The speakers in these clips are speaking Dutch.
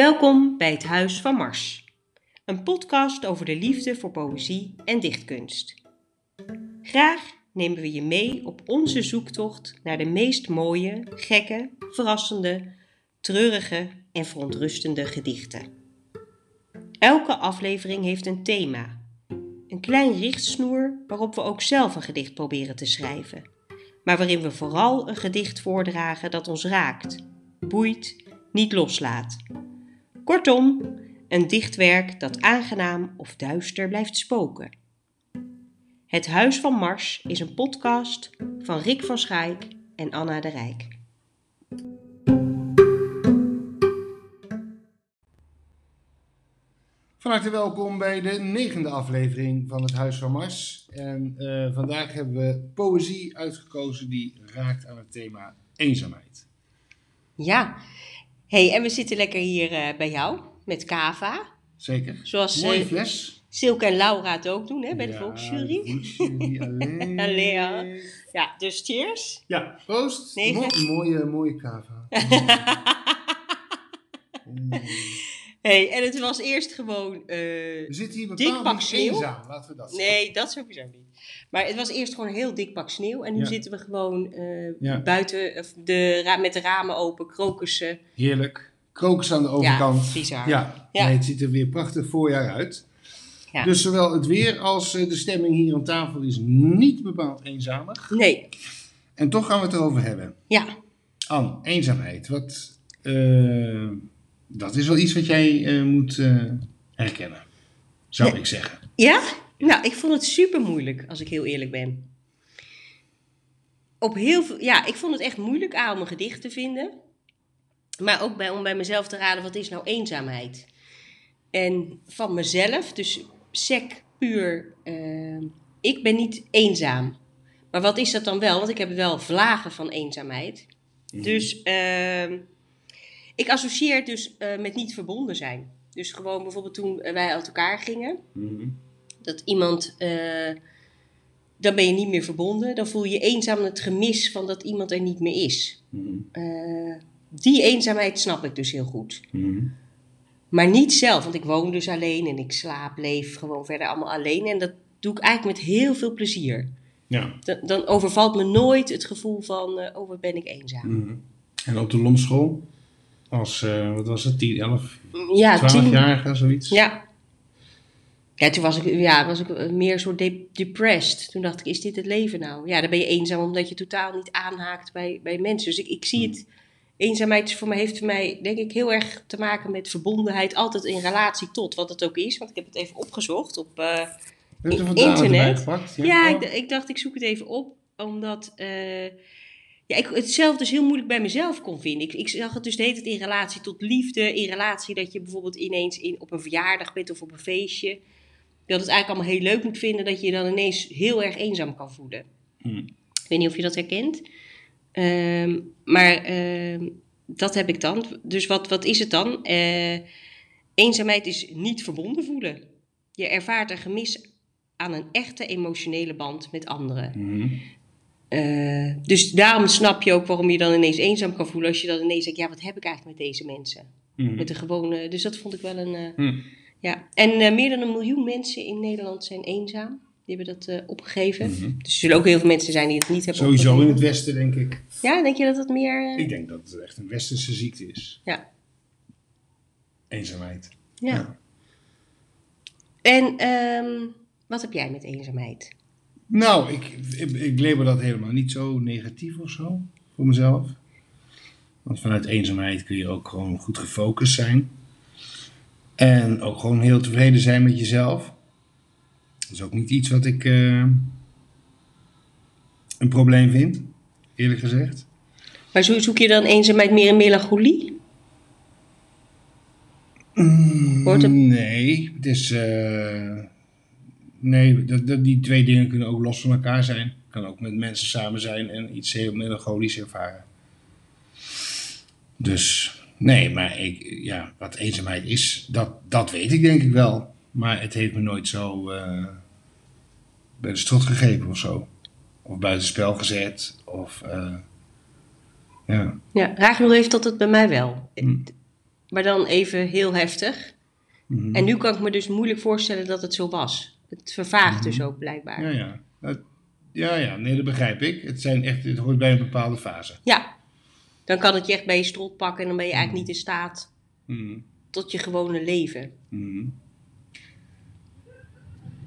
Welkom bij het Huis van Mars, een podcast over de liefde voor poëzie en dichtkunst. Graag nemen we je mee op onze zoektocht naar de meest mooie, gekke, verrassende, treurige en verontrustende gedichten. Elke aflevering heeft een thema, een klein richtsnoer waarop we ook zelf een gedicht proberen te schrijven, maar waarin we vooral een gedicht voordragen dat ons raakt, boeit, niet loslaat. Kortom, een dichtwerk dat aangenaam of duister blijft spoken. Het Huis van Mars is een podcast van Rick van Schaik en Anna de Rijk. Van harte welkom bij de negende aflevering van het Huis van Mars. En eh, vandaag hebben we poëzie uitgekozen die raakt aan het thema eenzaamheid. Ja, hey, en we zitten lekker hier eh, bij jou met Kava. Zeker. Zoals Mooie eh, fles. Silke en Laura het ook doen hè, bij de Ja, volksjury. de volksjury, alleen. Allee, ja. Ja, dus cheers. Ja, proost. Mo- mooie, mooie kava. Hey, en het was eerst gewoon. We zitten hier Dik pak sneeuw. eenzaam, laten we dat zeggen. nee, dat sowieso niet. Maar het was eerst gewoon een heel dik pak sneeuw. En nu Ja. zitten we gewoon eh, Ja. buiten of de, met de ramen open, krokussen. Heerlijk. Krokus aan de overkant. Ja, bizar. Ja, Ja. Nee, het ziet er weer prachtig voorjaar uit. Ja. Dus zowel het weer als eh, de stemming hier aan tafel is niet bepaald eenzamig. Nee, En toch gaan we het erover hebben. ja. Anne, eenzaamheid. Wat, eh, dat is wel iets wat jij eh, moet eh, herkennen, zou Ja. ik zeggen. Ja? Nou, ik vond het super moeilijk, als ik heel eerlijk ben. Op heel veel, ja, ik vond het echt moeilijk aan om een gedicht te vinden. Maar ook bij, om bij mezelf te raden, wat is nou eenzaamheid? En van mezelf, dus sec, puur, eh, ik ben niet eenzaam. Maar wat is dat dan wel? Want ik heb wel vlagen van eenzaamheid. Dus ehm, ik associeer het dus eh, met niet verbonden zijn. Dus gewoon bijvoorbeeld toen wij uit elkaar gingen Mhm. dat iemand, eh, dan ben je niet meer verbonden. Dan voel je eenzaam het gemis van dat iemand er niet meer is. Mhm. Eh, die eenzaamheid snap ik dus heel goed. Mhm. Maar niet zelf, want ik woon dus alleen en ik slaap, leef gewoon verder allemaal alleen. En dat doe ik eigenlijk met heel veel plezier. Ja. Dan, dan overvalt me nooit het gevoel van, eh, oh wat ben ik eenzaam. En op de Lomschool, als, eh, wat was het, 10, 11, Ja, 12-jarige, zoiets? Ja. Ja, toen was ik, ja, was ik meer zo de- depressed. Toen dacht ik, is dit het leven nou? Ja, dan ben je eenzaam omdat je totaal niet aanhaakt bij, bij mensen. Dus ik, ik zie het, eenzaamheid is voor mij, heeft voor mij denk ik heel erg te maken met verbondenheid. Altijd in relatie tot wat het ook is. Want ik heb het even opgezocht op... eh, er Internet. gepakt? ja, ik, d- ik dacht, ik zoek het even op, omdat eh, ja, ik het zelf dus heel moeilijk bij mezelf kon vinden. Ik, ik zag het dus de hele tijd in relatie tot liefde, in relatie dat je bijvoorbeeld ineens in, op een verjaardag bent of op een feestje. Dat het eigenlijk allemaal heel leuk moet vinden, dat je je dan ineens heel erg eenzaam kan voelen. Hmm. Ik weet niet of je dat herkent. Ehm, maar ehm, dat heb ik dan. Dus wat, wat is het dan? Eh, eenzaamheid is niet verbonden voelen. Je ervaart een gemis aan een echte emotionele band met anderen. Mhm. Eh, dus daarom snap je ook waarom je dan ineens eenzaam kan voelen. Als je dan ineens denkt, ja, wat heb ik eigenlijk met deze mensen? Mhm. Met de gewone... Dus dat vond ik wel een... eh, Mhm. ja. En eh, meer dan een miljoen mensen in Nederland zijn eenzaam. Die hebben dat opgegeven. Mhm. Dus er zullen ook heel veel mensen zijn die het niet hebben Sowieso in het Westen, denk ik. Ja, denk je dat het meer... Ik denk dat het echt een Westerse ziekte is. Ja. Eenzaamheid. ja. Ja. En ehm, wat heb jij met eenzaamheid? Nou, ik, ik, ik label dat helemaal niet zo negatief of zo, voor mezelf. Want vanuit eenzaamheid kun je ook gewoon goed gefocust zijn. En ook gewoon heel tevreden zijn met jezelf. Dat is ook niet iets wat ik eh, een probleem vind, eerlijk gezegd. Maar zo- zoek je dan eenzaamheid meer in melancholie? Hoort het- Nee, het is. eh, nee, dat, dat, die twee dingen kunnen ook los van elkaar zijn. Kan ook met mensen samen zijn en iets heel melancholisch ervaren. Dus nee, maar ik, ja, wat eenzaamheid is, dat, dat weet ik denk ik wel. Maar het heeft me nooit zo eh, bij de strot gegrepen of zo. Of buitenspel gezet. Of, eh, ja. Ja, Rachel heeft dat het bij mij wel. Hm. maar dan even heel heftig. Mhm. En nu kan ik me dus moeilijk voorstellen dat het zo was. Het vervaagt Mhm. dus ook blijkbaar. Ja, ja. Ja, ja, nee, dat begrijp ik. Het, zijn echt, het hoort bij een bepaalde fase. Ja, dan kan het je echt bij je strot pakken en dan ben je Mhm. eigenlijk niet in staat Mhm. tot je gewone leven. Mhm.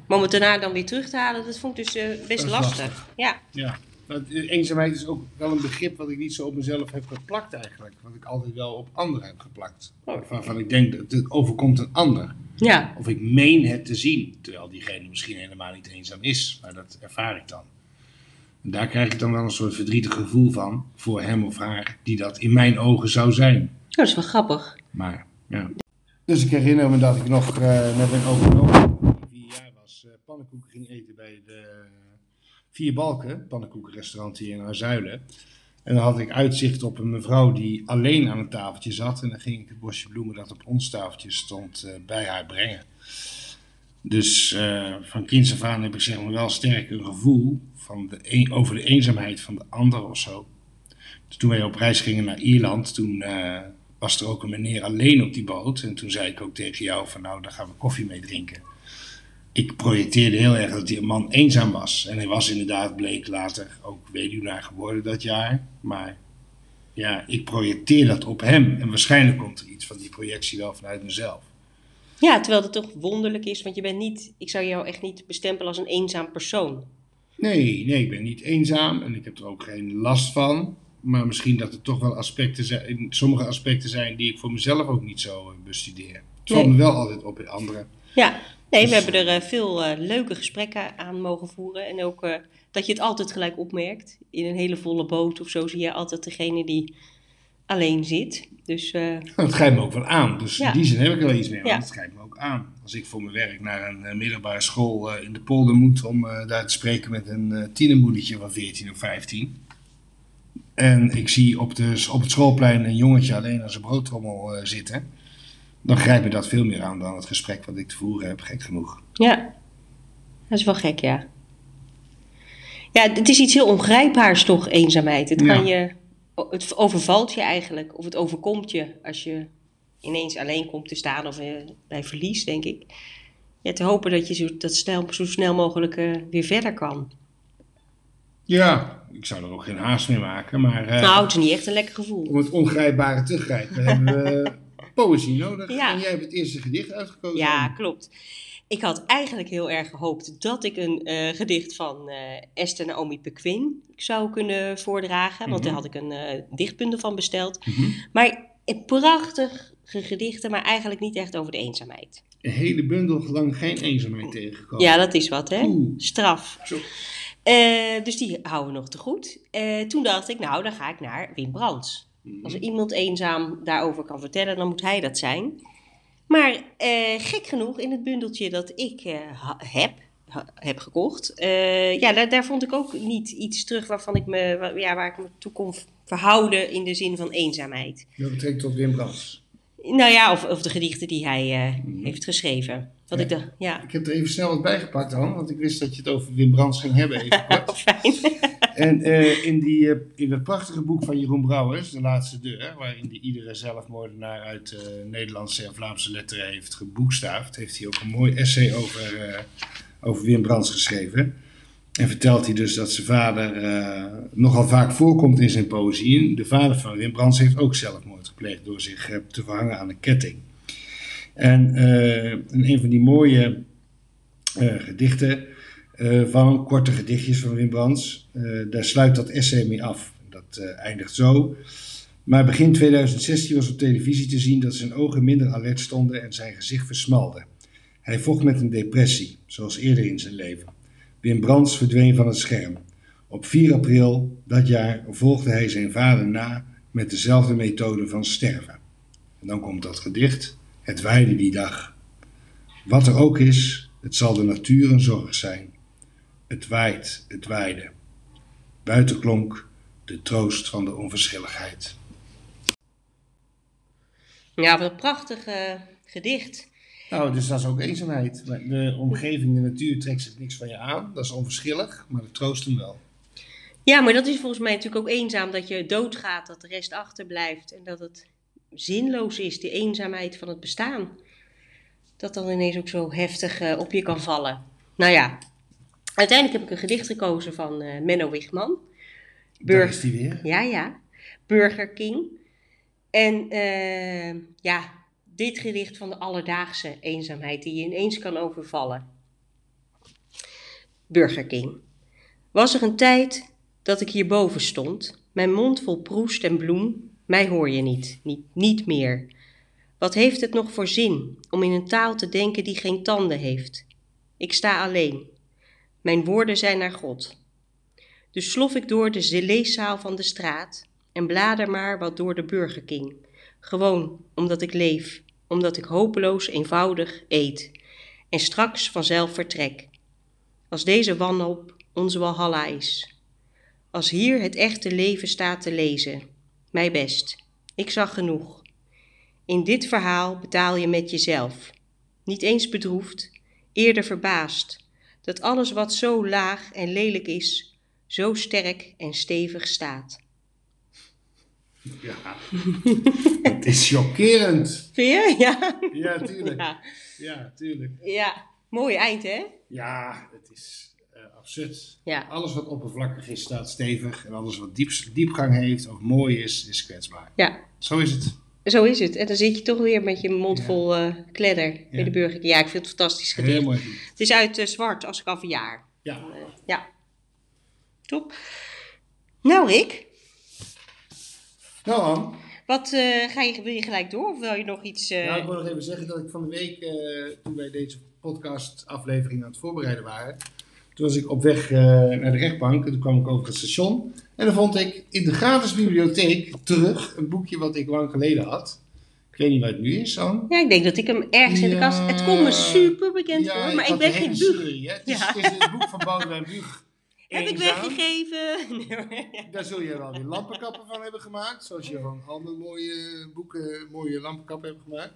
Maar om het daarna dan weer terug te halen, dat vond ik dus eh, best lastig. lastig. Ja. Ja, dat, eenzaamheid is ook wel een begrip wat ik niet zo op mezelf heb geplakt eigenlijk. Wat ik altijd wel op anderen heb geplakt. Oh. Waarvan ik denk dat het overkomt een ander. Ja, Of ik meen het te zien. Terwijl diegene misschien helemaal niet eenzaam is. Maar dat ervaar ik dan. En daar krijg ik dan wel een soort verdrietig gevoel van. Voor hem of haar. Die dat in mijn ogen zou zijn. Dat is wel grappig. Maar, ja. Dus ik herinner me dat ik nog eh, met een overnomen, toen ik vier jaar was, eh, pannenkoeken ging eten bij de Vier Balken, pannenkoekenrestaurant hier in Arzuilen. En dan had ik uitzicht op een mevrouw die alleen aan een tafeltje zat. En dan ging ik het bosje bloemen dat op ons tafeltje stond eh, bij haar brengen. Dus eh, van kinds af aan heb ik zeg maar wel sterk een gevoel van de over de eenzaamheid van de ander of zo. Toen wij op reis gingen naar Ierland, toen eh, was er ook een meneer alleen op die boot. En toen zei ik ook tegen jou van nou, daar gaan we koffie mee drinken. Ik projecteerde heel erg dat die man eenzaam was. En hij was inderdaad, bleek later ook weduwnaar geworden dat jaar. Maar ja, ik projecteer dat op hem. En waarschijnlijk komt er iets van die projectie wel vanuit mezelf. Ja, terwijl het toch wonderlijk is, want je bent niet, ik zou jou echt niet bestempelen als een eenzaam persoon. Nee, nee, ik ben niet eenzaam en ik heb er ook geen last van. Maar misschien dat er toch wel aspecten zijn, sommige aspecten zijn die ik voor mezelf ook niet zo eh, bestudeer. Het valt Nee. me wel altijd op in anderen. Ja, nee, we Dus- hebben er eh, veel eh, leuke gesprekken aan mogen voeren. En ook eh, dat je het altijd gelijk opmerkt. In een hele volle boot of zo zie je altijd degene die alleen zit. Dus Dat grijpt me ook wel aan. Dus Ja. in die zin heb ik er wel iets mee. Want Ja. het grijpt me ook aan. Als ik voor mijn werk naar een middelbare school in de polder moet om daar te spreken met een tienermoedertje van 14 of 15. En ik zie op, de, op het schoolplein een jongetje alleen aan zijn broodtrommel zitten. Dan grijpt me dat veel meer aan dan het gesprek wat ik te voeren heb, gek genoeg. ja, dat is wel gek, ja. Ja, het is iets heel ongrijpbaars toch, eenzaamheid. Het, Ja. kan je, het overvalt je eigenlijk, of het overkomt je als je ineens alleen komt te staan of eh, bij verlies, denk ik. Ja, te hopen dat je zo, dat snel, zo snel mogelijk eh, weer verder kan. Ja, ik zou er ook geen haast mee maken, maar eh, nou, het is niet echt een lekker gevoel. om het ongrijpbare te grijpen hebben we poëzie nodig. Ja. En jij hebt het eerste gedicht uitgekozen. Ja, klopt. Ik had eigenlijk heel erg gehoopt dat ik een eh, gedicht van eh, Esther Naomi Pequin zou kunnen voordragen. Want daar Mhm. had ik een eh, dichtbundel van besteld. Mhm. Maar prachtige gedichten, maar eigenlijk niet echt over de eenzaamheid. Een hele bundel lang geen eenzaamheid tegengekomen. Ja, dat is wat, hè? Oeh. Straf. Zo. Dus die houden we nog te goed. Toen dacht ik, nou, dan ga ik naar Wim Brands. Mhm. Als er iemand eenzaam daarover kan vertellen, dan moet hij dat zijn. Maar eh, gek genoeg, in het bundeltje dat ik eh, heb, heb gekocht, eh, ja, daar, daar vond ik ook niet iets terug waarvan ik me, ja, waar ik me toe kon verhouden in de zin van eenzaamheid. Dat betrekt tot Wim Brands. Nou ja, of, of de gedichten die hij eh, Mhm. heeft geschreven. Ja. ik dacht, ja, Ik heb er even snel wat bijgepakt dan, want ik wist dat je het over Wim Brands ging hebben. Even kort. fijn. en eh, in, die, eh, in dat prachtige boek van Jeroen Brouwers, De Laatste Deur, waarin die iedere zelfmoordenaar uit eh, Nederlandse en Vlaamse letteren heeft geboekstaafd, heeft hij ook een mooi essay over, over Wim Brands geschreven. En vertelt hij dus dat zijn vader nogal vaak voorkomt in zijn poëzie. De vader van Wim Brands heeft ook zelfmoord gepleegd door zich te verhangen aan een ketting. En eh, een van die mooie eh, gedichten eh, van korte gedichtjes van Wim Brands, daar sluit dat essay mee af. Dat eindigt zo. Maar begin 2016 was op televisie te zien dat zijn ogen minder alert stonden en zijn gezicht versmalde. Hij vocht met een depressie, zoals eerder in zijn leven. Wim Brands verdween van het scherm. Op 4 april dat jaar volgde hij zijn vader na met dezelfde methode van sterven. En dan komt dat gedicht. Het waaide die dag. Wat er ook is, het zal de natuur een zorg zijn. Het waait, het waaide. Buiten klonk de troost van de onverschilligheid. Ja, wat een prachtig eh, gedicht. Nou, dus dat is ook eenzaamheid. De omgeving, de natuur trekt zich niks van je aan. Dat is onverschillig, maar de troost hem wel. Ja, maar dat is volgens mij natuurlijk ook eenzaam dat je doodgaat, dat de rest achterblijft en dat het zinloos is, de eenzaamheid van het bestaan. Dat dan ineens ook zo heftig eh, op je kan vallen. Nou ja, uiteindelijk heb ik een gedicht gekozen van eh, Menno Wichman. Daar is die weer. Ja, ja. Burger King. En eh, ja, dit gedicht van de alledaagse eenzaamheid die je ineens kan overvallen. Burger King. Was er een tijd dat ik hierboven stond, mijn mond vol proest en bloem, mij hoor je niet, niet, niet meer. Wat heeft het nog voor zin om in een taal te denken die geen tanden heeft? Ik sta alleen. Mijn woorden zijn naar God. Dus slof ik door de leeszaal van de straat en blader maar wat door de Burger King. Gewoon omdat ik leef, omdat ik hopeloos eenvoudig eet en straks vanzelf vertrek. Als deze wanhoop onze walhalla is. Als hier het echte leven staat te lezen. Mij best, ik zag genoeg. In dit verhaal betaal je met jezelf. Niet eens bedroefd, eerder verbaasd. Dat alles wat zo laag en lelijk is, zo sterk en stevig staat. Ja, het is chockerend. Vind je? Ja. Ja, tuurlijk. Ja, Ja, tuurlijk. ja. mooi eind hè? Ja, het is absurd. Ja. Alles wat oppervlakkig is, staat stevig. En alles wat diep, diepgang heeft of mooi is, is kwetsbaar. Ja, Zo is het. zo is het. En dan zit je toch weer met je mond Ja. vol eh kledder bij Ja. de burger. Ja, ik vind het fantastisch gedicht. Heel mooi. Het is uit eh, zwart als ik al verjaar. Ja. Eh, ja. Top. Nou Rick, Nou, Anne. wat eh, ga je, wil je gelijk door of wil je nog iets... eh, Nou, ik wil nog even zeggen dat ik van de week, eh, toen wij deze podcast-aflevering aan het voorbereiden waren, toen was ik op weg eh, naar de rechtbank en toen kwam ik over het station. En dan vond ik in de gratis bibliotheek terug een boekje wat ik lang geleden had. Ik weet niet waar het nu is, Anne. Ja, ik denk dat ik hem ergens in de kast... Het komt me super bekend Ja, voor, maar ik ben geen buug. Het is, het is het boek van Boudewijn Buug. Heb ik weggegeven? Nee. Daar zul je wel weer lampenkappen van hebben gemaakt. Zoals je van andere mooie boeken mooie lampenkappen hebt gemaakt.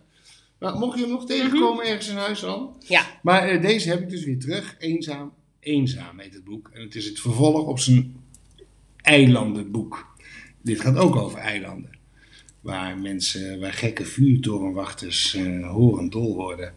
Maar mocht je hem nog tegenkomen ergens in huis dan? Ja, Maar eh, deze heb ik dus weer terug. Eenzaam, eenzaam heet het boek. En het is het vervolg op zijn eilandenboek. Dit gaat ook over eilanden. Waar mensen, waar gekke vuurtorenwachters horend dol worden.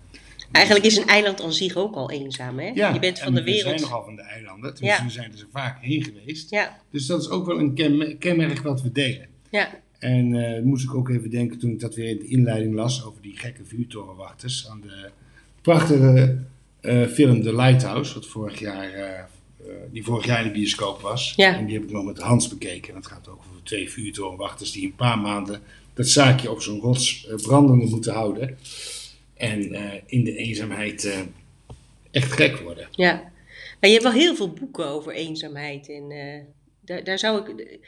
eigenlijk is een eiland aan zich ook al eenzaam, hè? je bent van de We zijn wereld. nogal van de eilanden. Tenminste, Ja. we zijn er zo vaak heen geweest. Ja, Dus dat is ook wel een kenme- kenmerk wat we delen. ja, En eh moest ik ook even denken toen ik dat weer in de inleiding las over die gekke vuurtorenwachters. Aan de prachtige film The Lighthouse, wat vorig jaar, eh, eh, die vorig jaar in de bioscoop was. Ja. En die heb ik nog met Hans bekeken. En dat gaat ook over twee vuurtorenwachters die een paar maanden dat zaakje op zo'n rots eh, brandende moeten houden. En eh, in de eenzaamheid eh, echt gek worden. ja. Maar je hebt wel heel veel boeken over eenzaamheid. En eh, daar, daar zou ik...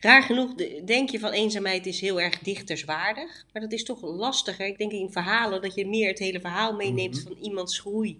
Raar genoeg de- denk je van eenzaamheid is heel erg dichterswaardig. Maar dat is toch lastiger. Ik denk in verhalen dat je meer het hele verhaal meeneemt Mhm. van iemands groei.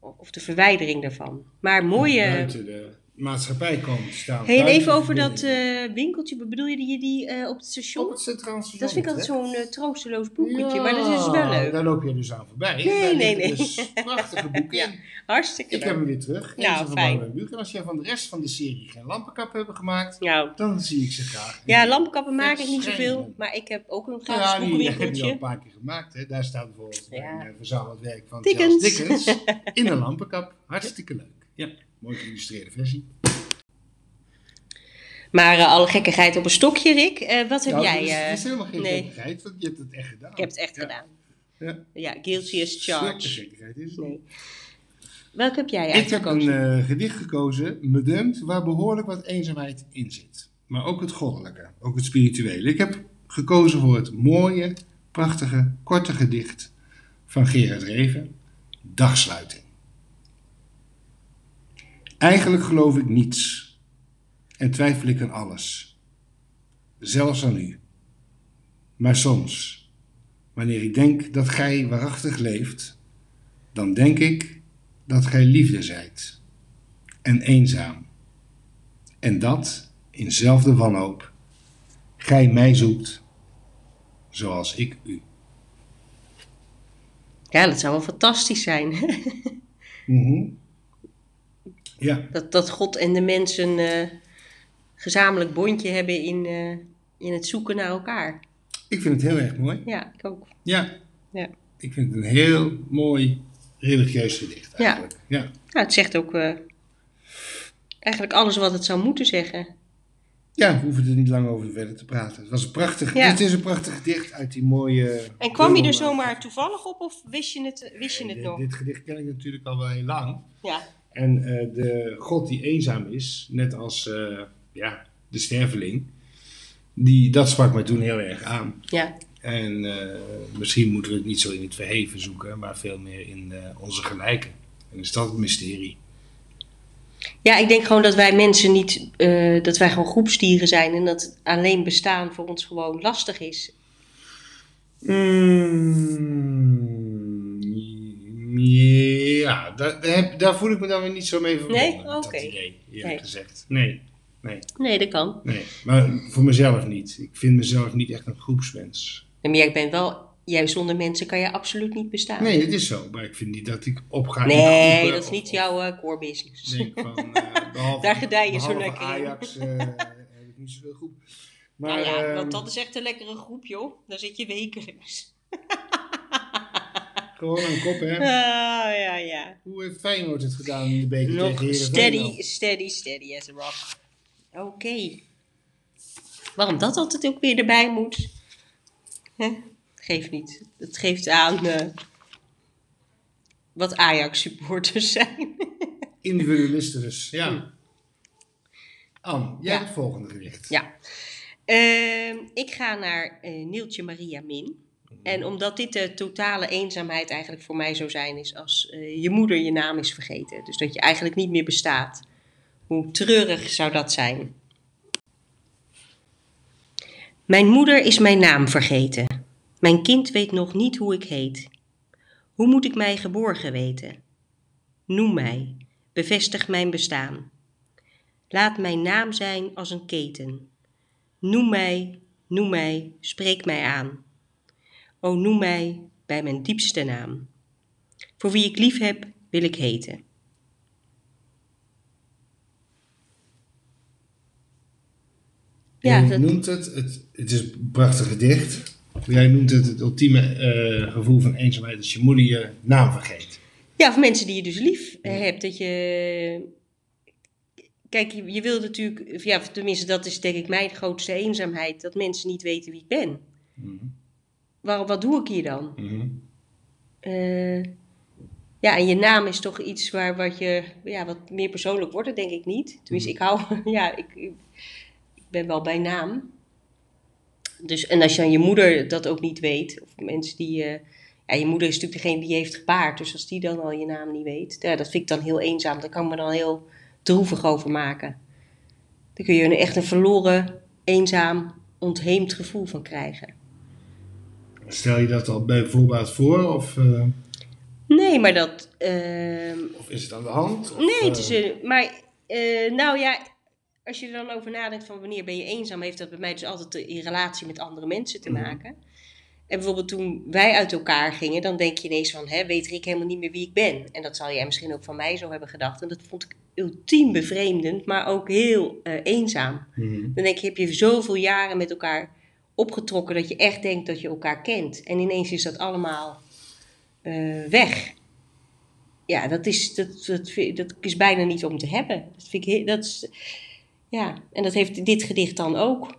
Of de verwijdering daarvan. Maar mooie... De maatschappij komen te staan. Hey, even over dat eh, winkeltje. Bedoel je die, die eh, op het station? Op het Centraal Station. Dat vind ik altijd zo'n eh, troosteloos boeketje. Ja, maar dat is dus wel leuk. Daar loop je dus aan voorbij. Nee, Daar nee, liggen nee. Dus prachtige boeken Ja, in. Hartstikke Ik heb leuk. hem weer terug. Nou, van fijn. En als jij van de rest van de serie geen lampenkap hebben gemaakt, dan zie ik ze graag. ja, lampenkappen maak ik niet zoveel. Maar ik heb ook een gratis Ja, die heb je al boekenwinkeltje. een paar keer gemaakt. Hè. Daar staat bijvoorbeeld Ja. een uh, verzameld werk van Dickens. Charles Dickens in een lampenkap. Hartstikke leuk. Ja, mooi geïllustreerde versie. Maar eh, alle gekkigheid op een stokje, Rick. Eh, wat heb Nou, jij? Het is, eh, is helemaal geen nee. gekkigheid, want je hebt het echt gedaan. ik heb het echt Ja. gedaan. Ja. Ja, guilty as Zulke charged. gekkigheid is het. Nee. Welke heb jij Ik heb een gedicht gekozen, me dunkt, waar behoorlijk wat eenzaamheid in zit. Maar ook het goddelijke, ook het spirituele. Ik heb gekozen voor het mooie, prachtige, korte gedicht van Gerard Reven, Dagsluiting. Eigenlijk geloof ik niets en twijfel ik aan alles, zelfs aan u. Maar soms, wanneer ik denk dat gij waarachtig leeft, dan denk ik dat gij liefde zijt en eenzaam. En dat in zelfde wanhoop gij mij zoekt, zoals ik u. Ja, dat zou wel fantastisch zijn. Mhm. Ja, dat, dat God en de mens een eh, gezamenlijk bondje hebben in, eh, in het zoeken naar elkaar. Ik vind het heel erg mooi. Ja, ik ook. Ja. Ja. Ik vind het een heel mooi religieus gedicht Ja. eigenlijk. Ja. Nou, het zegt ook eh, eigenlijk alles wat het zou moeten zeggen. Ja, we hoeven er niet lang over verder te praten. Het was een prachtig, Ja. het is een prachtig gedicht uit die mooie... En kwam je er zomaar toevallig op of wist je het, wist je het Dit- nog? Dit gedicht ken ik natuurlijk al wel heel lang. Ja. En eh, de God die eenzaam is, net als eh, ja, de sterveling, die, dat sprak mij toen heel erg aan. Ja. En eh, misschien moeten we het niet zo in het verheven zoeken, maar veel meer in eh, onze gelijken. En is dat het mysterie? ja, ik denk gewoon dat wij mensen niet, eh, dat wij gewoon groepsdieren zijn en dat alleen bestaan voor ons gewoon lastig is. Mm, ja, daar, daar, voel ik me dan weer niet zo mee verbonden. Nee? Oké. idee, eerlijk Nee. gezegd. Nee, nee, Nee, dat kan. nee. Maar voor mezelf niet. Ik vind mezelf niet echt een groepsmens. Maar jij bent wel, juist zonder mensen kan je absoluut niet bestaan. Nee, dat is zo. Maar ik vind niet dat ik opga in Nee, dat is niet of jouw eh, core business. Van, eh, behalve, Daar gedij je zo lekker in. Ajax eh, heb ik niet zoveel groep. Maar, nou ja, ehm, want dat is echt een lekkere groep, joh. Daar zit je wekelijks. Gewoon een kop, hè. Ah, ja, ja. Hoe heeft Feyenoord het gedaan in de beker Nog tegen steady, steady, steady as a rock. Oké. Waarom dat altijd ook weer erbij moet? Hè? Geeft niet. Het geeft aan eh, wat Ajax-supporters zijn. Individualisten dus, ja. Anne, jij Ja. hebt het volgende gedicht. ja. Ehm, ik ga naar eh Nieltje Maria Min. En omdat dit de totale eenzaamheid eigenlijk voor mij zou zijn, is als eh, je moeder je naam is vergeten. Dus dat je eigenlijk niet meer bestaat. Hoe treurig zou dat zijn? Mijn moeder is mijn naam vergeten. Mijn kind weet nog niet hoe ik heet. Hoe moet ik mij geborgen weten? Noem mij, bevestig mijn bestaan. Laat mijn naam zijn als een keten. Noem mij, noem mij, spreek mij aan. O noem mij bij mijn diepste naam. Voor wie ik lief heb, wil ik heten. Ja, dat- noemt het, het, het is een prachtig gedicht. Jij noemt het het ultieme eh, gevoel van eenzaamheid als je moeder je naam vergeet. Ja, of mensen die je dus lief eh, hebt. Dat je. Kijk, je, je wil natuurlijk. Ja, tenminste, dat is denk ik mijn grootste eenzaamheid. Dat mensen niet weten wie ik ben. Mhm. Waarom, wat doe ik hier dan? Mhm. Eh, ja, en je naam is toch iets waar wat je. Ja, wat meer persoonlijk wordt het denk ik niet. Tenminste, ik hou. Ja, ik, ik ben wel bij naam. Dus, en als je aan je moeder dat ook niet weet. Of mensen die. eh, ja, je moeder is natuurlijk degene die je heeft gebaard. Dus als die dan al je naam niet weet. Ja, dat vind ik dan heel eenzaam. Daar kan ik me dan heel droevig over maken. Dan kun je een, echt een verloren, eenzaam, ontheemd gevoel van krijgen. Stel je dat al bij voorbaat voor of, eh, Nee, maar dat. ehm, of is het aan de hand? Of, Nee, het is, eh, eh, maar eh, nou ja, als je er dan over nadenkt van wanneer ben je eenzaam, heeft dat bij mij dus altijd in relatie met andere mensen te Mhm. maken. En bijvoorbeeld toen wij uit elkaar gingen, dan denk je ineens van, hè, weet ik helemaal niet meer wie ik ben. En dat zal jij misschien ook van mij zo hebben gedacht. En dat vond ik ultiem bevreemdend, maar ook heel eenzaam. mhm. Dan denk je, heb je zoveel jaren met elkaar opgetrokken dat je echt denkt dat je elkaar kent. En ineens is dat allemaal eh, weg. Ja, dat is, dat, dat, is bijna niet om te hebben. Dat vind ik, dat is, ja, en dat heeft dit gedicht dan ook.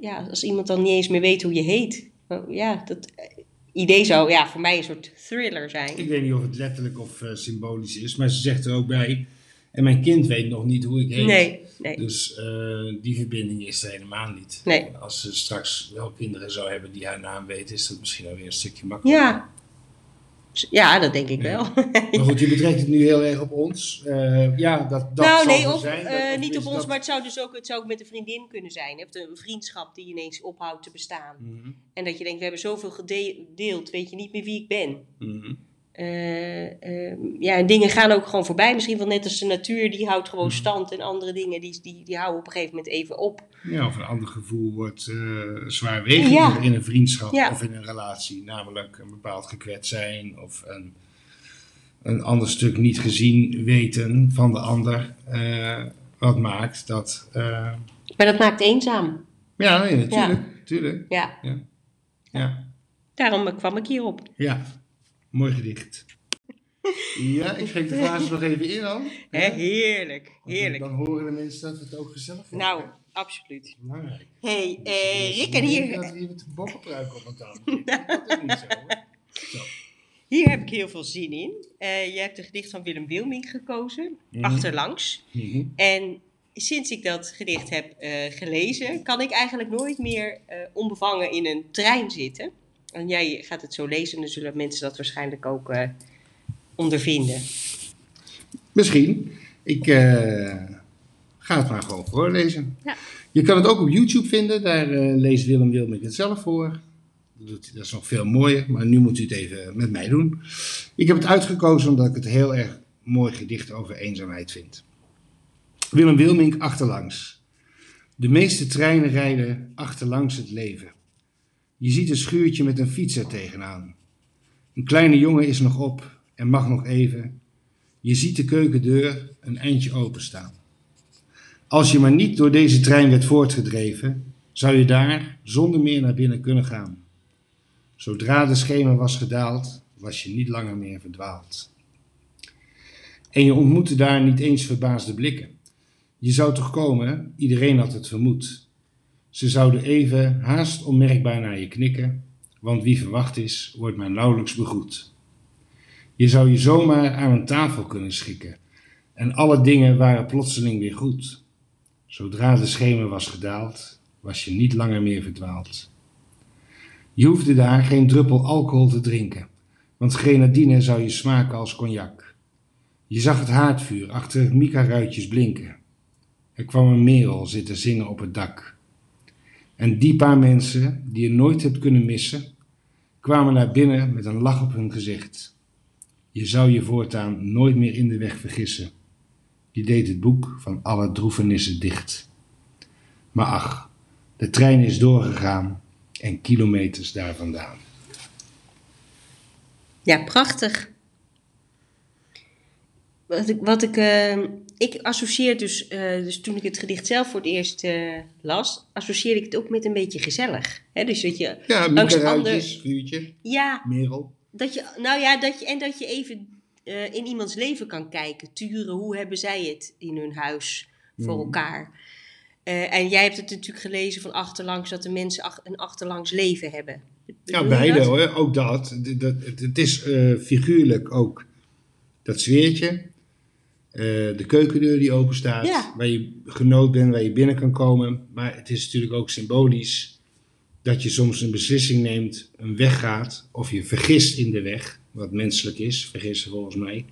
Ja, als iemand dan niet eens meer weet hoe je heet. Ja, dat eh, idee zou ja, voor mij een soort thriller zijn. Ik weet niet of het letterlijk of eh, symbolisch is, maar ze zegt er ook bij. En mijn kind weet nog niet hoe ik heet. Nee, nee. Dus eh, die verbinding is er helemaal niet. Nee. Als ze straks wel kinderen zou hebben die haar naam weten, is dat misschien alweer een stukje makkelijker. Ja. Ja, dat denk ik Ja. wel. Maar goed, je betrekt het nu heel erg op ons. Eh, ja, dat, dat nou, nee, zijn. Dat- of niet op ons, dat- maar het zou dus ook, het zou ook met een vriendin kunnen zijn. Of een vriendschap die ineens ophoudt te bestaan. Mhm, En dat je denkt, we hebben zoveel gedeeld, weet je niet meer wie ik ben. mhm. Eh, ehm, ja, en dingen gaan ook gewoon voorbij. Misschien wel net als de natuur, die houdt gewoon Mhm. stand. En andere dingen, die, die, die houden op een gegeven moment even op. Ja, of een ander gevoel wordt eh zwaarwegend Ja. in een vriendschap Ja. of in een relatie. Namelijk een bepaald gekwetst zijn of een, een ander stuk niet gezien weten van de ander. eh, wat maakt dat... Maar dat maakt eenzaam. ja, nee, natuurlijk. natuurlijk. Ja. Ja. Ja, Daarom kwam ik hierop. ja. Mooi gedicht. Ja, ik schenk de glazen nog even in dan. Hè, heerlijk, heerlijk. Dan horen de mensen dat het ook gezellig vinden. Nou, absoluut. belangrijk. hey, eh, Rick, en Dat hier, we hier met een bokkenpruik op het zitten. Dat is niet zo. hoor. Zo. hier heb ik heel veel zin in. Eh, je hebt een gedicht van Willem Wilming gekozen, Mhm. Achterlangs. Mhm. En sinds ik dat gedicht heb eh, gelezen, kan ik eigenlijk nooit meer eh, onbevangen in een trein zitten. En jij gaat het zo lezen, dan zullen mensen dat waarschijnlijk ook eh, ondervinden. Misschien. Ik eh, ga het maar gewoon voorlezen. Ja. Je kan het ook op YouTube vinden. Daar eh, leest Willem Wilming het zelf voor. Dat, doet hij- dat is nog veel mooier. Maar nu moet u het even met mij doen. Ik heb het uitgekozen omdat ik het heel erg mooi gedicht over eenzaamheid vind. Willem Wilming achterlangs. De meeste treinen rijden achterlangs het leven. Je ziet een schuurtje met een fiets er tegenaan. Een kleine jongen is nog op en mag nog even. Je ziet de keukendeur een eindje openstaan. Als je maar niet door deze trein werd voortgedreven, zou je daar zonder meer naar binnen kunnen gaan. Zodra de schemer was gedaald, was je niet langer meer verdwaald. En je ontmoette daar niet eens verbaasde blikken. Je zou toch komen, iedereen had het vermoed. Ze zouden even haast onmerkbaar naar je knikken, want wie verwacht is, wordt maar nauwelijks begroet. Je zou je zomaar aan een tafel kunnen schikken en alle dingen waren plotseling weer goed. Zodra de schemer was gedaald, was je niet langer meer verdwaald. Je hoefde daar geen druppel alcohol te drinken, want grenadine zou je smaken als cognac. Je zag het haardvuur achter Mika-ruitjes blinken. Er kwam een merel zitten zingen op het dak. En die paar mensen, die je nooit hebt kunnen missen, kwamen naar binnen met een lach op hun gezicht. Je zou je voortaan nooit meer in de weg vergissen. Je deed het boek van alle droevenissen dicht. Maar ach, de trein is doorgegaan en kilometers daar vandaan. Ja, prachtig. Wat ik, wat ik, eh, ik associeer dus, eh, dus toen ik het gedicht zelf voor het eerst eh, las, associeerde ik het ook met een beetje gezellig. Hè? Dus dat je, Ja, Langs de Mika-ruitjes, vuurtje, ja, merel. dat je, nou ja, dat je, en dat je even eh, in iemands leven kan kijken, turen, hoe hebben zij het in hun huis voor Mhm. elkaar. En jij hebt het natuurlijk gelezen van achterlangs, dat de mensen ach- een achterlangs leven hebben. Ja, Bedoel beide hoor, ook dat. Dat het, is figuurlijk ook dat sfeertje. Eh, de keukendeur die open staat, Ja. waar je genood bent, waar je binnen kan komen. Maar het is natuurlijk ook symbolisch dat je soms een beslissing neemt, een weg gaat, of je vergist in de weg, wat menselijk is, vergissen volgens mij.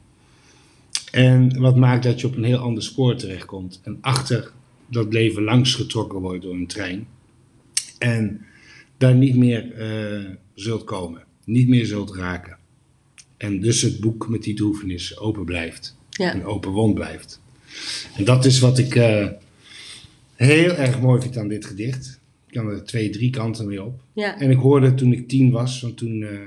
En wat maakt dat je op een heel ander spoor terechtkomt. En achter dat leven langs getrokken wordt door een trein. En daar niet meer eh, zult komen, niet meer zult raken. En dus het boek met die droefenis open blijft, Ja. een open wond blijft. En dat is wat ik eh, heel erg mooi vind aan dit gedicht. Ik kan er twee, drie kanten mee op. Ja. En ik hoorde toen ik tien was, want toen, eh,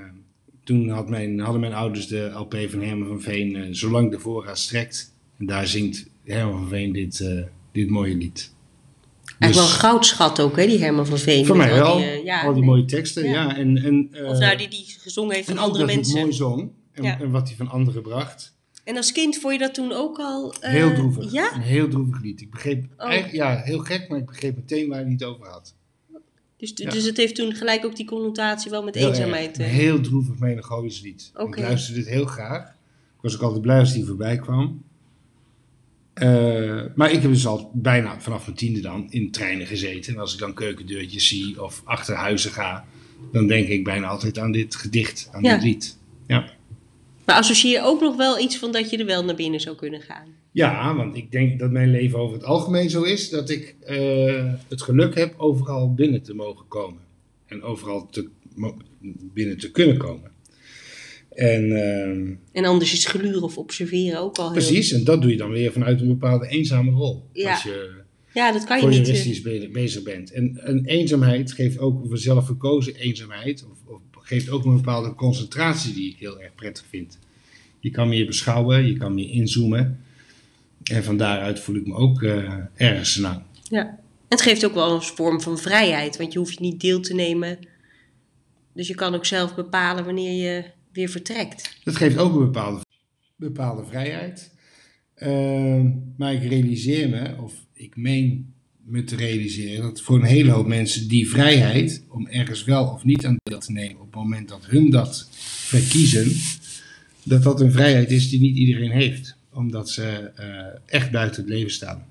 toen had mijn, hadden mijn ouders de LP van Herman van Veen, eh, Zolang de voorraad strekt. En daar zingt Herman van Veen dit, dit mooie lied. Eigenlijk wel Dus- een goudschat ook, hè, die Herman van Veen. voor mij wel. die, ja, al die mooie teksten. Ja. Ja. en, en, Of nou, die die gezongen heeft van en ook andere dat mensen. het mooi zong. En, en wat hij van anderen bracht. En als kind vond je dat toen ook al... eh, Heel droevig. Ja? Een heel droevig lied. Ik begreep, Oh. eigenlijk, ja, heel gek, maar ik begreep meteen waar hij het over had. Dus, Ja. dus het heeft toen gelijk ook die connotatie wel met Heel eenzaamheid. erg. eh. Een heel droevig melancholisch lied. Ik luisterde dit heel graag. Ik was ook altijd blij als die voorbij kwam. Eh, maar ik heb dus al bijna vanaf mijn tiende dan in treinen gezeten. En als ik dan keukendeurtjes zie of achter huizen ga, dan denk ik bijna altijd aan dit gedicht, aan Ja. dit lied. Maar associeer je ook nog wel iets van dat je er wel naar binnen zou kunnen gaan? Ja, want ik denk dat mijn leven over het algemeen zo is dat ik eh, het geluk heb overal binnen te mogen komen. En overal te, binnen te kunnen komen. En ehm, En anders is geluren of observeren ook al heel... precies, en dat doe je dan weer vanuit een bepaalde eenzame rol. Ja. Als je Ja, dat kan je niet... eh, bezig bent. En een eenzaamheid geeft ook, een zelfverkozen eenzaamheid, of, of geeft ook een bepaalde concentratie die ik heel erg prettig vind. Je kan meer beschouwen, je kan meer inzoomen. En van daaruit voel ik me ook eh, ergens lang. Ja. Het geeft ook wel een vorm van vrijheid, want je hoeft niet deel te nemen Dus je kan ook zelf bepalen wanneer je weer vertrekt. Dat geeft ook een bepaalde, bepaalde vrijheid. Uh, maar ik realiseer me, of ik meen me te realiseren, dat voor een hele hoop mensen die vrijheid om ergens wel of niet aan deel te nemen op het moment dat hun dat verkiezen, dat dat een vrijheid is die niet iedereen heeft. Omdat ze uh, echt buiten het leven staan.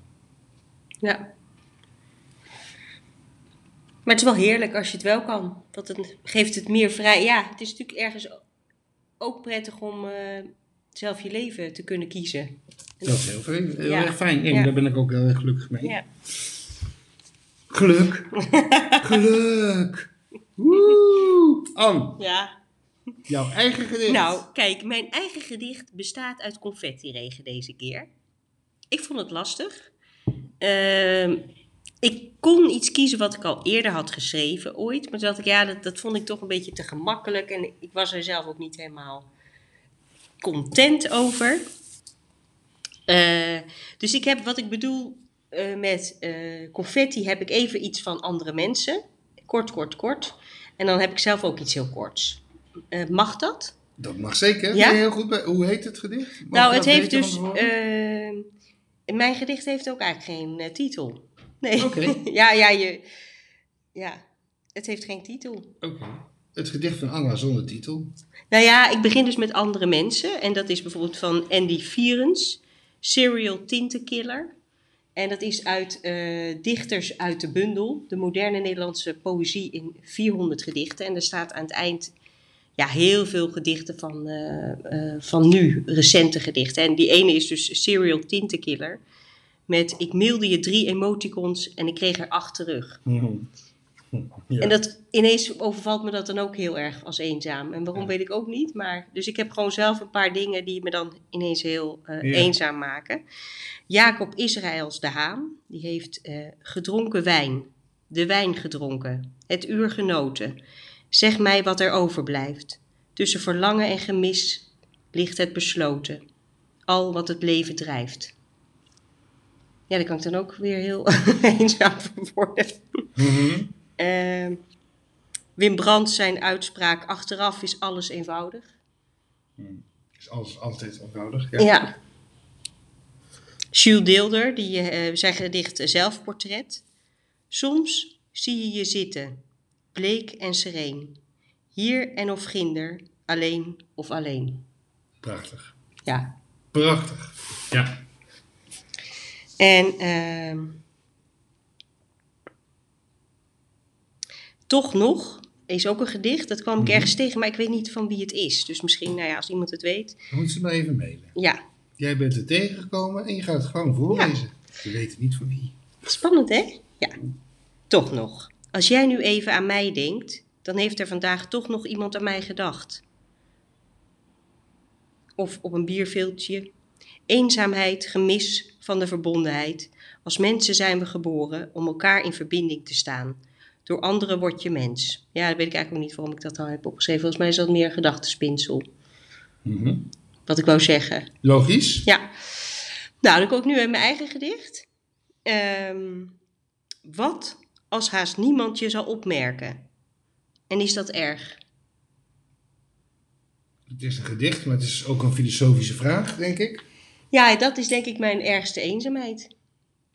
Ja. Maar het is wel heerlijk als je het wel kan. Want het geeft het meer vrij. Ja, het is natuurlijk ergens ook prettig om uh, zelf je leven te kunnen kiezen. Dat is heel, heel, heel ja. erg fijn. Ja, ja. Daar ben ik ook heel erg gelukkig mee. Ja. Geluk. Geluk. Woe. Anne. Ja. Jouw eigen gedicht. Nou, kijk, mijn eigen gedicht bestaat uit confetti-regen deze keer. Ik vond het lastig. Uh, ik kon iets kiezen wat ik al eerder had geschreven ooit. Maar toen dacht ik, ja, dat, dat vond ik toch een beetje te gemakkelijk. En ik was er zelf ook niet helemaal content over. Uh, dus ik heb, wat ik bedoel uh, met uh, confetti, heb ik even iets van andere mensen. Kort, kort, kort. En dan heb ik zelf ook iets heel korts. mag dat? Dat mag zeker. Ja? heel goed bij. Hoe heet het gedicht? Mag nou, het heeft dus... mijn gedicht heeft ook eigenlijk geen titel. Nee. Oké. ja, ja, je, ja, het heeft geen titel. Oké. Het gedicht van Anna zonder titel. Nou ja, ik begin dus met andere mensen. En dat is bijvoorbeeld van Andy Vierens, Serial Tintenkiller. En dat is uit uh, dichters uit de bundel, de moderne Nederlandse poëzie in 400 gedichten. En er staat aan het eind ja, heel veel gedichten van, uh, uh, van nu, recente gedichten. En die ene is dus Serial Tintenkiller met ik mailde je drie emoticons en ik kreeg er acht terug. Mm ja. En dat ineens overvalt me dat dan ook heel erg als eenzaam. En waarom weet ik ook niet. Maar, dus ik heb gewoon zelf een paar dingen die me dan ineens heel uh, ja. eenzaam maken. Jacob Israëls de Haan, die heeft uh, gedronken wijn. De wijn gedronken. Het uur genoten. Zeg mij wat er overblijft. Tussen verlangen en gemis ligt het besloten. Al wat het leven drijft. Ja, daar kan ik dan ook weer heel eenzaam van worden. Mm-hmm. Uh, Wim Brandt zijn uitspraak, achteraf is alles eenvoudig. Mm. Is alles altijd eenvoudig, ja. ja. Jules Deelder, die uh, zijn gedicht Zelfportret. Soms zie je je zitten, bleek en sereen. Hier en of ginder, alleen of alleen. Prachtig. Ja. Prachtig, ja. En uh, toch nog is ook een gedicht. Dat kwam ik mm-hmm. ergens tegen, maar ik weet niet van wie het is. Dus misschien, nou ja, als iemand het weet. Dan moet ze maar even mailen. Ja. Jij bent er tegengekomen en je gaat het gewoon voorlezen. Ja. Je weet niet van wie. Spannend, hè? Ja. Toch nog. Als jij nu even aan mij denkt, dan heeft er vandaag toch nog iemand aan mij gedacht. Of op een bierveeltje. Eenzaamheid, gemis, van de verbondenheid. Als mensen zijn we geboren om elkaar in verbinding te staan. Door anderen word je mens. Ja, dat weet ik eigenlijk ook niet waarom ik dat al heb opgeschreven. Volgens mij is dat meer gedachtenspinsel. Mm-hmm. Wat ik wou zeggen. Logisch. Ja. Nou, dan kom ik nu met mijn eigen gedicht. Um, wat als haast niemand je zal opmerken? En is dat erg? Het is een gedicht, maar het is ook een filosofische vraag, denk ik. Ja, dat is denk ik mijn ergste eenzaamheid.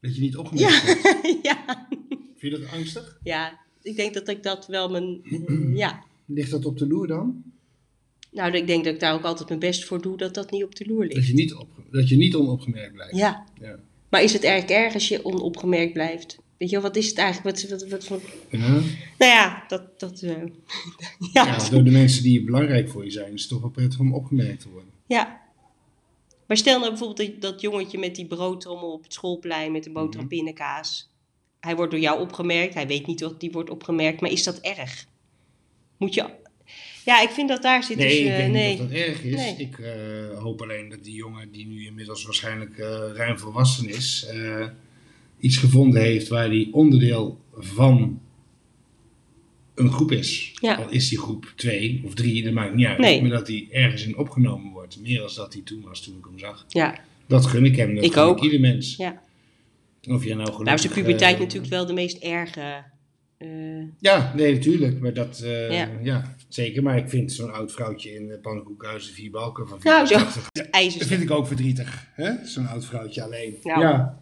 Dat je niet opgemerkt ja. wordt? ja. Vind je dat angstig? Ja, ik denk dat ik dat wel mijn... ja. Ligt dat op de loer dan? Nou, ik denk dat ik daar ook altijd mijn best voor doe dat dat niet op de loer ligt. Dat je niet, op, dat je niet onopgemerkt blijft? Ja. ja. Maar is het eigenlijk erg als je onopgemerkt blijft? Weet je wel, wat is het eigenlijk? Wat, wat, wat voor... Ja. Nou ja, dat... dat uh... ja. ja, door de mensen die belangrijk voor je zijn, is het toch wel prettig om opgemerkt te worden. Ja, maar stel nou bijvoorbeeld dat, dat jongetje met die broodtrommel op het schoolplein met de boterham pindakaas. Hij wordt door jou opgemerkt, hij weet niet dat die wordt opgemerkt, maar is dat erg? Moet je... Ja, ik vind dat daar zit nee, dus... ik denk nee, niet dat dat erg is. Nee. Ik uh, hoop alleen dat die jongen, die nu inmiddels waarschijnlijk uh, ruim volwassen is, uh, iets gevonden heeft waar hij onderdeel van een groep is. Ja. Al is die groep twee of drie, dat maakt niet uit. Nee. Maar dat hij ergens in opgenomen wordt. Meer dan dat hij toen was toen ik hem zag. Ja. Dat gun ik hem. Dat ik ook. ieder mens. Ja. Of je nou gelukkig... Nou is de puberteit uh, natuurlijk wel de meest erge eh, Ja, nee, natuurlijk. Maar dat, eh, Ja. ja. zeker. Maar ik vind zo'n oud vrouwtje in uh, pannenkoekhuizen vier balken van Nou, zo. 84. Dat vind ik ook verdrietig. hè? Zo'n oud vrouwtje alleen. Nou, ja,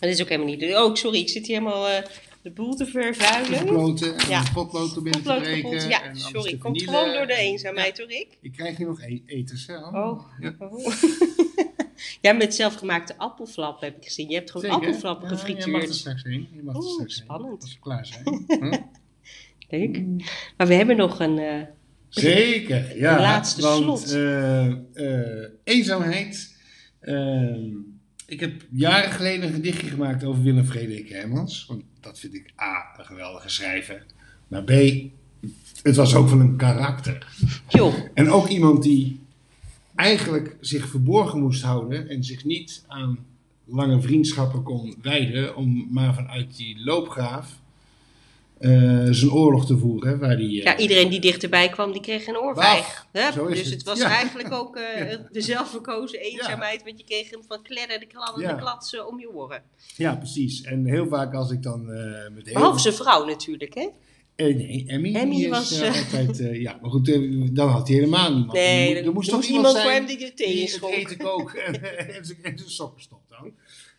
Dat is ook helemaal niet. Oh, sorry, ik zit hier helemaal eh, de boel te vervuilen. Gekloten en Ja. de potlood er binnen te breken. en Ja, alles sorry. Komt gewoon door de eenzaamheid, hoor ik. Ik krijg hier nog e eten zelf. Oh. Ja. Oh. ja, met zelfgemaakte appelflap heb ik gezien. Je hebt gewoon Zeker. appelflappen Ja, Je mag er straks heen. Je mag er Oeh, straks heen, spannend. Als we klaar zijn. Hm? Leuk. Maar we hebben nog een... eh, Zeker, ja. Laatste want, slot. eh, eh, eenzaamheid. Ehm, ik heb jaren geleden een gedichtje gemaakt over Willem Frederik Hermans. Want dat vind ik A, een geweldige schrijver. Maar B, het was ook van een karakter. joh, En ook iemand die eigenlijk zich verborgen moest houden en zich niet aan lange vriendschappen kon wijden, om maar vanuit die loopgraaf eh, zijn oorlog te voeren. Waar die, eh, ja, iedereen die dichterbij kwam, die kreeg een oorvijg. Dus het. het was Ja. eigenlijk ook eh, de zelfverkozen eenzaamheid, want je kreeg hem van kledden, de kladden, Ja. de klatsen om je oren. Ja, precies. En heel vaak als ik dan eh met heel Behalve zijn vrouw natuurlijk, hè? Eh, nee, Emmy, Emmy die is, was, eh, altijd... eh, ja, maar goed, eh, dan had hij helemaal niemand. Nee, er, er moest toch iemand iemand voor zijn hem die de thee die het inschonk. eten kookt en, en, zijn- en zijn sokken stopt dan.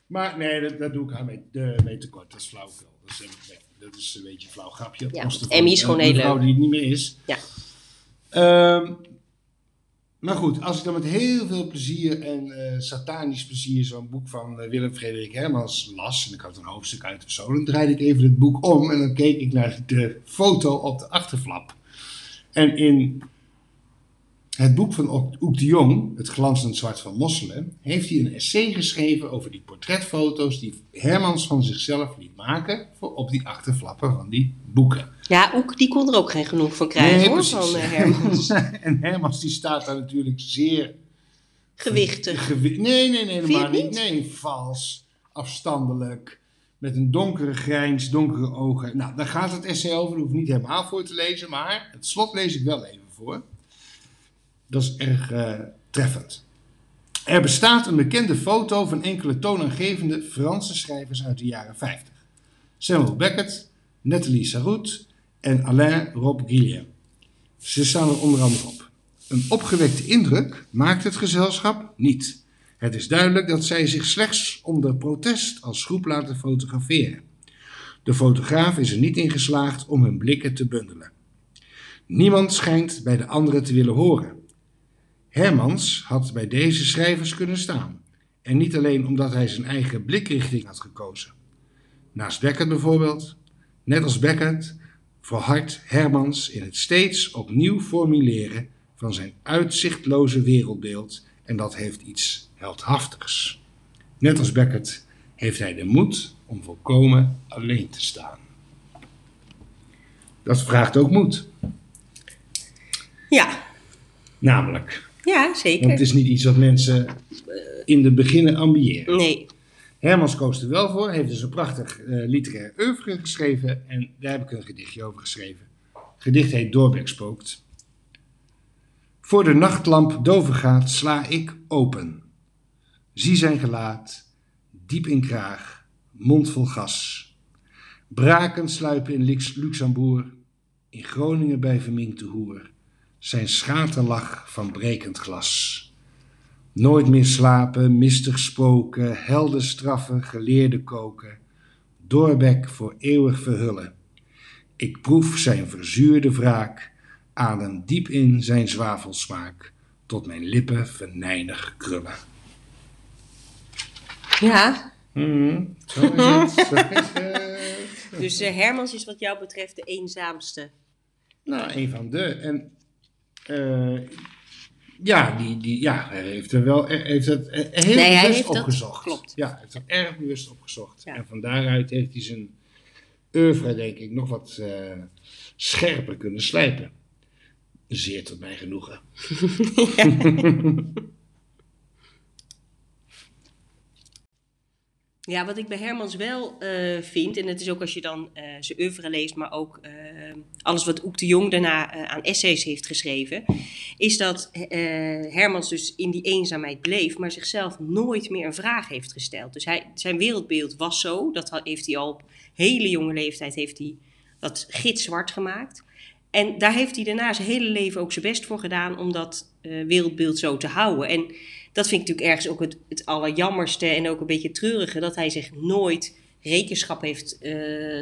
Maar nee, dat, dat doe ik haar mee, de, mee tekort. Dat is flauwkul. Dat is, nee, dat is een beetje een flauw grapje. Ja, Emmy is gewoon heel een vrouw leuk. die het niet meer is. Ja. Ehm, maar goed, als ik dan met heel veel plezier en eh, satanisch plezier zo'n boek van eh, Willem Frederik Hermans las, en ik had een hoofdstuk uit of zo, dan draaide ik even het boek om en dan keek ik naar de foto op de achterflap. En in het boek van Oek de Jong, Het glanzend zwart van Mosselen, heeft hij een essay geschreven over die portretfoto's die Hermans van zichzelf liet maken voor op die achterflappen van die boeken. Ja, Oek, die kon er ook geen genoeg van krijgen, hoor, precies. van Hermans. en Hermans die staat daar natuurlijk zeer Gewichtig. Gewi- nee, nee, nee, helemaal niet. niet? Nee, vals, afstandelijk, met een donkere grijns, donkere ogen. Nou, daar gaat het essay over, daar hoef ik niet helemaal voor te lezen, maar het slot lees ik wel even voor. Dat is erg eh, treffend. Er bestaat een bekende foto van enkele toonaangevende Franse schrijvers uit de jaren 50. Samuel Beckett, Nathalie Sarraute en Alain Rob Guillet. Ze staan er onder andere op. Een opgewekte indruk maakt het gezelschap niet. Het is duidelijk dat zij zich slechts onder protest als groep laten fotograferen. De fotograaf is er niet in geslaagd om hun blikken te bundelen. Niemand schijnt bij de anderen te willen horen. Hermans had bij deze schrijvers kunnen staan. En niet alleen omdat hij zijn eigen blikrichting had gekozen. Naast Beckett bijvoorbeeld, net als Beckett, verhardt Hermans in het steeds opnieuw formuleren van zijn uitzichtloze wereldbeeld en dat heeft iets heldhaftigs. Net als Beckett heeft hij de moed om volkomen alleen te staan. Dat vraagt ook moed, Ja, namelijk. Ja Want zeker. het is niet iets wat mensen eh, in de beginnen ambiëren. Nee, Hermans koos er wel voor, heeft dus een prachtig eh, literair oeuvre geschreven en daar heb ik een gedichtje over geschreven. Het gedicht heet Doorbek spookt. Voor de nachtlamp doven gaat, sla ik open. Zie zijn gelaat, diep in kraag, mond vol gas. Braken sluipen in Lux- Luxembourg, in Groningen bij verminkte hoer. Zijn schaterlach van brekend glas. Nooit meer slapen, mistig spoken, helden straffen, geleerde koken. Doorbek voor eeuwig verhullen. Ik proef zijn verzuurde wraak, adem diep in zijn zwavelsmaak, tot mijn lippen venijnig krullen. ja. Mhm, zo is het, zo is het. Dus eh, Hermans is wat jou betreft de eenzaamste. Nou, een van de. En eh, ja, die, die, ja, hij heeft er wel hij heeft het eh, heel Nee, bewust heeft dat- opgezocht. klopt. Ja, hij heeft het erg bewust opgezocht. Ja. En van daaruit heeft hij zijn oeuvre, denk ik, nog wat eh, scherper kunnen slijpen. Zeer tot mijn genoegen. Ja, wat ik bij Hermans wel eh, vind, en het is ook als je dan eh, zijn oeuvre leest, maar ook eh, alles wat Oek de Jong daarna aan essays heeft geschreven, is dat Hermans dus in die eenzaamheid bleef, maar zichzelf nooit meer een vraag heeft gesteld. Dus hij, zijn wereldbeeld was zo, dat heeft hij al op hele jonge leeftijd heeft hij dat gitzwart gemaakt. En daar heeft hij daarna zijn hele leven ook zijn best voor gedaan om dat wereldbeeld zo te houden. En dat vind ik natuurlijk ergens ook het, het allerjammerste en ook een beetje treurige, dat hij zich nooit rekenschap heeft eh,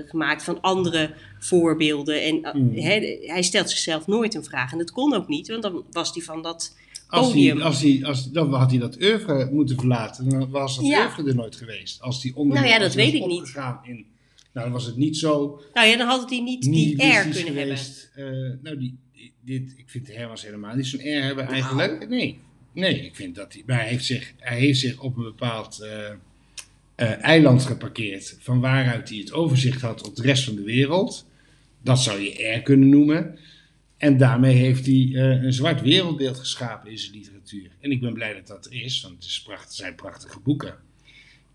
gemaakt van andere voorbeelden. En eh, Mm. hè, hij stelt zichzelf nooit een vraag. En dat kon ook niet, want dan was hij van dat Als podium. hij, als hij, als, dan had hij dat oeuvre moeten verlaten. Dan was dat Ja. oeuvre er nooit geweest. Als die onder, Nou ja, dat weet ik niet. In, nou, dan was het niet zo Nou ja, dan had hij niet die air kunnen hebben. Eh, nou, die, dit, ik vind Hermans helemaal niet zo'n air hebben eigenlijk. Nee, nee, ik vind dat hij... Maar hij heeft zich, hij heeft zich op een bepaald eh, eh, eiland geparkeerd... van waaruit hij het overzicht had op de rest van de wereld. Dat zou je air kunnen noemen. En daarmee heeft hij eh, een zwart wereldbeeld geschapen in zijn literatuur. En ik ben blij dat dat is, want het is zijn prachtige boeken.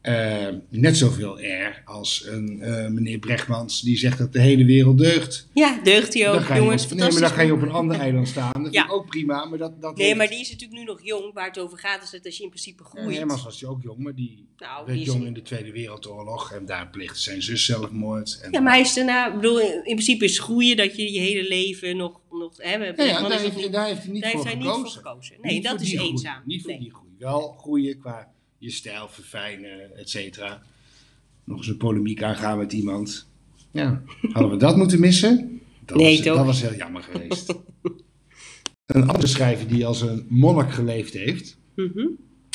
Eh, net zoveel air als een eh, meneer Brechtmans die zegt dat de hele wereld deugt. Ja, deugt hij ook, jongens. op, nee, maar dan ga je op een ander eiland staan. Dat Ja. vind ik ook prima, maar dat, dat Nee, heeft- maar die is natuurlijk nu nog jong. Waar het over gaat is dat als je in principe groeit. Hermans was hij ook jong, maar die nou, werd die is jong in de Tweede Wereldoorlog en daar plichtte zijn zus zelfmoord. En Ja, maar hij is daarna, ik bedoel, in principe is groeien dat je je hele leven nog, nog hè, Ja, ja, daar, is heeft, niet- daar heeft hij niet daar voor heeft hij niet gekozen. voor gekozen. Nee, Niet dat is die groei. eenzaam. Niet voor Nee. die groei. Wel groeien qua je stijl verfijnen, et cetera. Nog eens een polemiek aangaan met iemand. Ja, hadden we dat moeten missen? Dat Nee, was, toch? Dat was heel jammer geweest. een andere schrijver die als een monnik geleefd heeft, Mhm.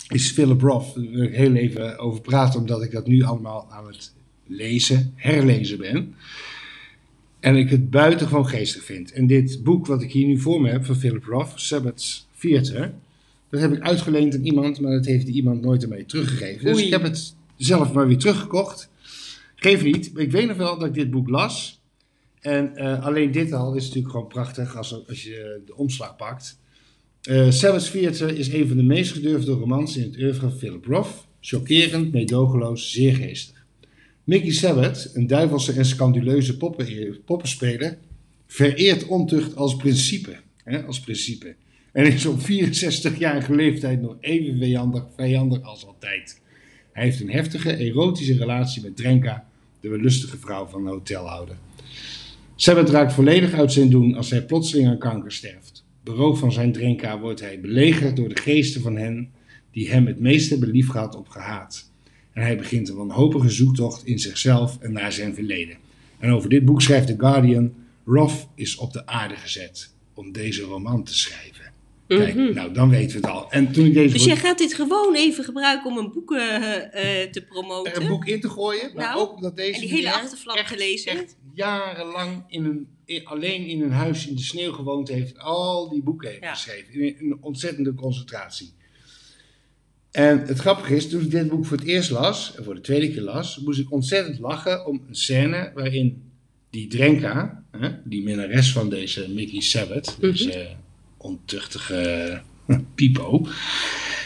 is Philip Roth. Daar wil ik heel even over praten, omdat ik dat nu allemaal aan het lezen, herlezen ben. En ik het buitengewoon geestig vind. En dit boek wat ik hier nu voor me heb van Philip Roth, Sabbath Theater, dat heb ik uitgeleend aan iemand, maar dat heeft die iemand nooit aan mij teruggegeven. Dus Oei. ik heb het zelf maar weer teruggekocht. Geef niet. Ik weet nog wel dat ik dit boek las. En eh, alleen dit al is natuurlijk gewoon prachtig als, als je de omslag pakt. Eh Sabbath Theater is een van de meest gedurfde romans in het oeuvre van Philip Roth. Chockerend, meedogenloos, zeer geestig. Mickey Sabbath, een duivelse en scanduleuze poppen, poppenspeler, vereert ontucht als principe. Hè, als principe. En is op 64-jarige leeftijd nog even vijandig, vijandig als altijd. Hij heeft een heftige, erotische relatie met Drenka, de wellustige vrouw van de hotelhouder. Sabbath raakt volledig uit zijn doen als hij plotseling aan kanker sterft. Beroofd van zijn Drenka wordt hij belegerd door de geesten van hen die hem het meest hebben liefgehad of gehaat. En hij begint een wanhopige zoektocht in zichzelf en naar zijn verleden. En over dit boek schrijft The Guardian: Roth is op de aarde gezet om deze roman te schrijven. Kijk, Mhm. nou dan weten we het al. En toen ik deze Dus boek- jij gaat dit gewoon even gebruiken om een boek eh, eh, te promoten? een boek in te gooien, maar Nou, ook omdat deze en die hele achterflap echt, gelezen? echt jarenlang in een, in- alleen in een huis in de sneeuw gewoond heeft en al die boeken heeft Ja. geschreven. In een ontzettende concentratie. En het grappige is, toen ik dit boek voor het eerst las, en voor de tweede keer las, moest ik ontzettend lachen om een scène waarin die Drenka, hè, die minnares van deze Mickey Sabbath, Mhm. deze ontuchtige pipo,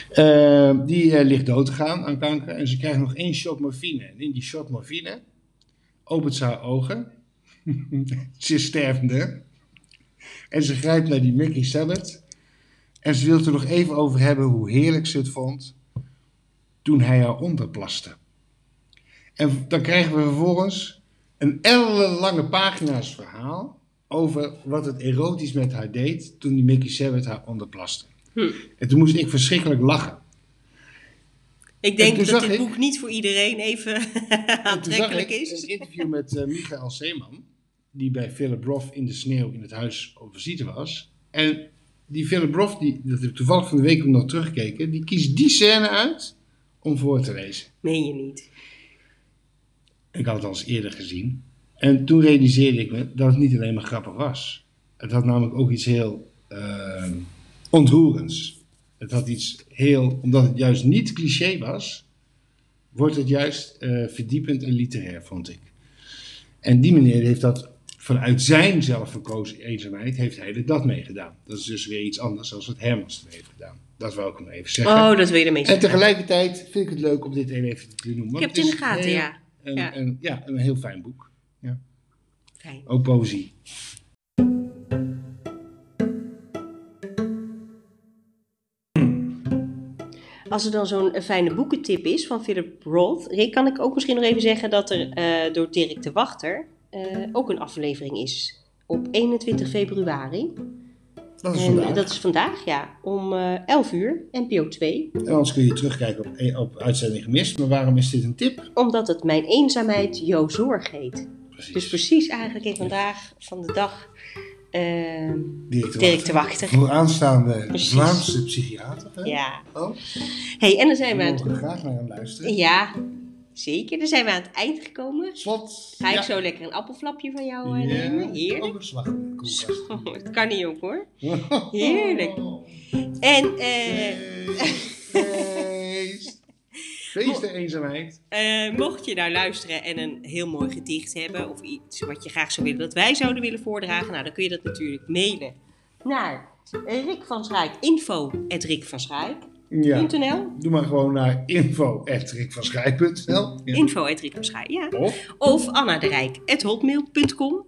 eh, die eh, ligt dood te gaan aan kanker en ze krijgt nog één shot morfine. En in die shot morfine opent ze haar ogen. ze is stervende. En ze grijpt naar die Mickey Sabbath. En ze wil het er nog even over hebben hoe heerlijk ze het vond toen hij haar onderplaste. En dan krijgen we vervolgens een ellenlange pagina's verhaal over wat het erotisch met haar deed toen die Mickey Sabbath haar onderplaste. Hm. En toen moest ik verschrikkelijk lachen. Ik denk dat dit ik- boek niet voor iedereen even aantrekkelijk ik is. een interview met eh, Michael Zeeman, die bij Philip Roth in de sneeuw in het huis op visite was. En die Philip Roth, die, dat heb ik toevallig van de week nog teruggekeken, die kiest die scène uit om voor te lezen. Meen je niet? Ik had het al eens eerder gezien. En toen realiseerde ik me dat het niet alleen maar grappig was. Het had namelijk ook iets heel eh, ontroerends. Het had iets heel, omdat het juist niet cliché was, wordt het juist eh, verdiepend en literair, vond ik. En die meneer heeft dat vanuit zijn zelfverkozen eenzaamheid, heeft hij er dat mee gedaan. Dat is dus weer iets anders dan wat Hermans er heeft gedaan. Dat wou ik nog even zeggen. Oh, dat wil je ermee en zeggen. tegelijkertijd vind ik het leuk om dit even te noemen. Ik heb het in de gaten, heel- ja. Een, Ja. Een, ja, een heel fijn boek. Fijn. Ook poëzie. Als er dan zo'n eh, fijne boekentip is van Philip Roth, Rick, kan ik ook misschien nog even zeggen dat er eh, door Dirk de Wachter eh, ook een aflevering is. Op 21 februari. Dat is en vandaag. dat is vandaag, ja. Om eh 11 uur, NPO 2. En anders kun je terugkijken op, op uitzending gemist. Maar waarom is dit een tip? Omdat het Mijn eenzaamheid jouw zorg heet. Precies. Dus precies eigenlijk in vandaag van de dag eh, Direct te Dirk te wachten. wachten. Voor aanstaande Precies. Vlaamse psychiater. Hè? Ja. Oh, hey, en dan zijn we we aan het... mogen graag naar hem luisteren. Ja, zeker. Dan zijn we aan het eind gekomen. Slot. Ga ik zo lekker een appelflapje van jou eh, Ja, nemen? Heerlijk. Ook een slag het kan niet op hoor. Heerlijk. En eh. Feest de eenzaamheid. eh, mocht je nou luisteren en een heel mooi gedicht hebben... of iets wat je graag zou willen dat wij zouden willen voordragen... nou, dan kun je dat natuurlijk mailen naar Rick van Schaik, info at Rick van Schaik. Ja. .nl. Doe maar gewoon naar info.rikvanschrijf.nl ja. Info at Rick van Schaik, ja. Of Of Anna de Rijk at hotmail.com.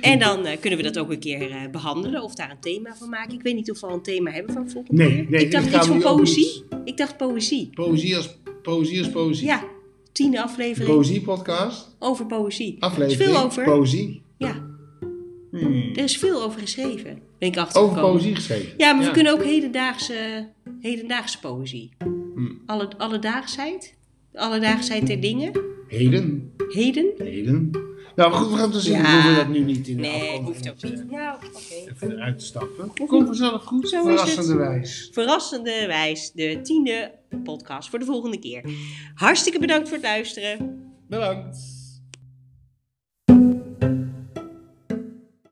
En dan eh, kunnen we dat ook een keer eh, behandelen of daar een thema van maken. Ik weet niet of we al een thema hebben van volgende Nee, keer. nee, ik dacht iets van poëzie. Ik dacht poëzie. poëzie als poëzie. Als poëzie. Ja, tiende aflevering Poëzie-podcast. over poëzie. Er Aflevering. is veel over. Poëzie. Ja, Hmm. er is veel over geschreven. Ben ik Over achtergekomen. poëzie geschreven. Ja, maar we kunnen ook hedendaagse, hedendaagse poëzie. Hmm. Alle, alledaagsheid. Alledaagsheid der dingen. Heden. Heden. Heden. Nou, maar goed, we gaan het zien. Ja. We hoeven dat nu niet in de Nee, hoeft ook niet. oké. Even eruit te stappen. Komt vanzelf goed. Zo is Verrassende wijs. verrassende wijs de tiende podcast voor de volgende keer. Hartstikke bedankt voor het luisteren. Bedankt.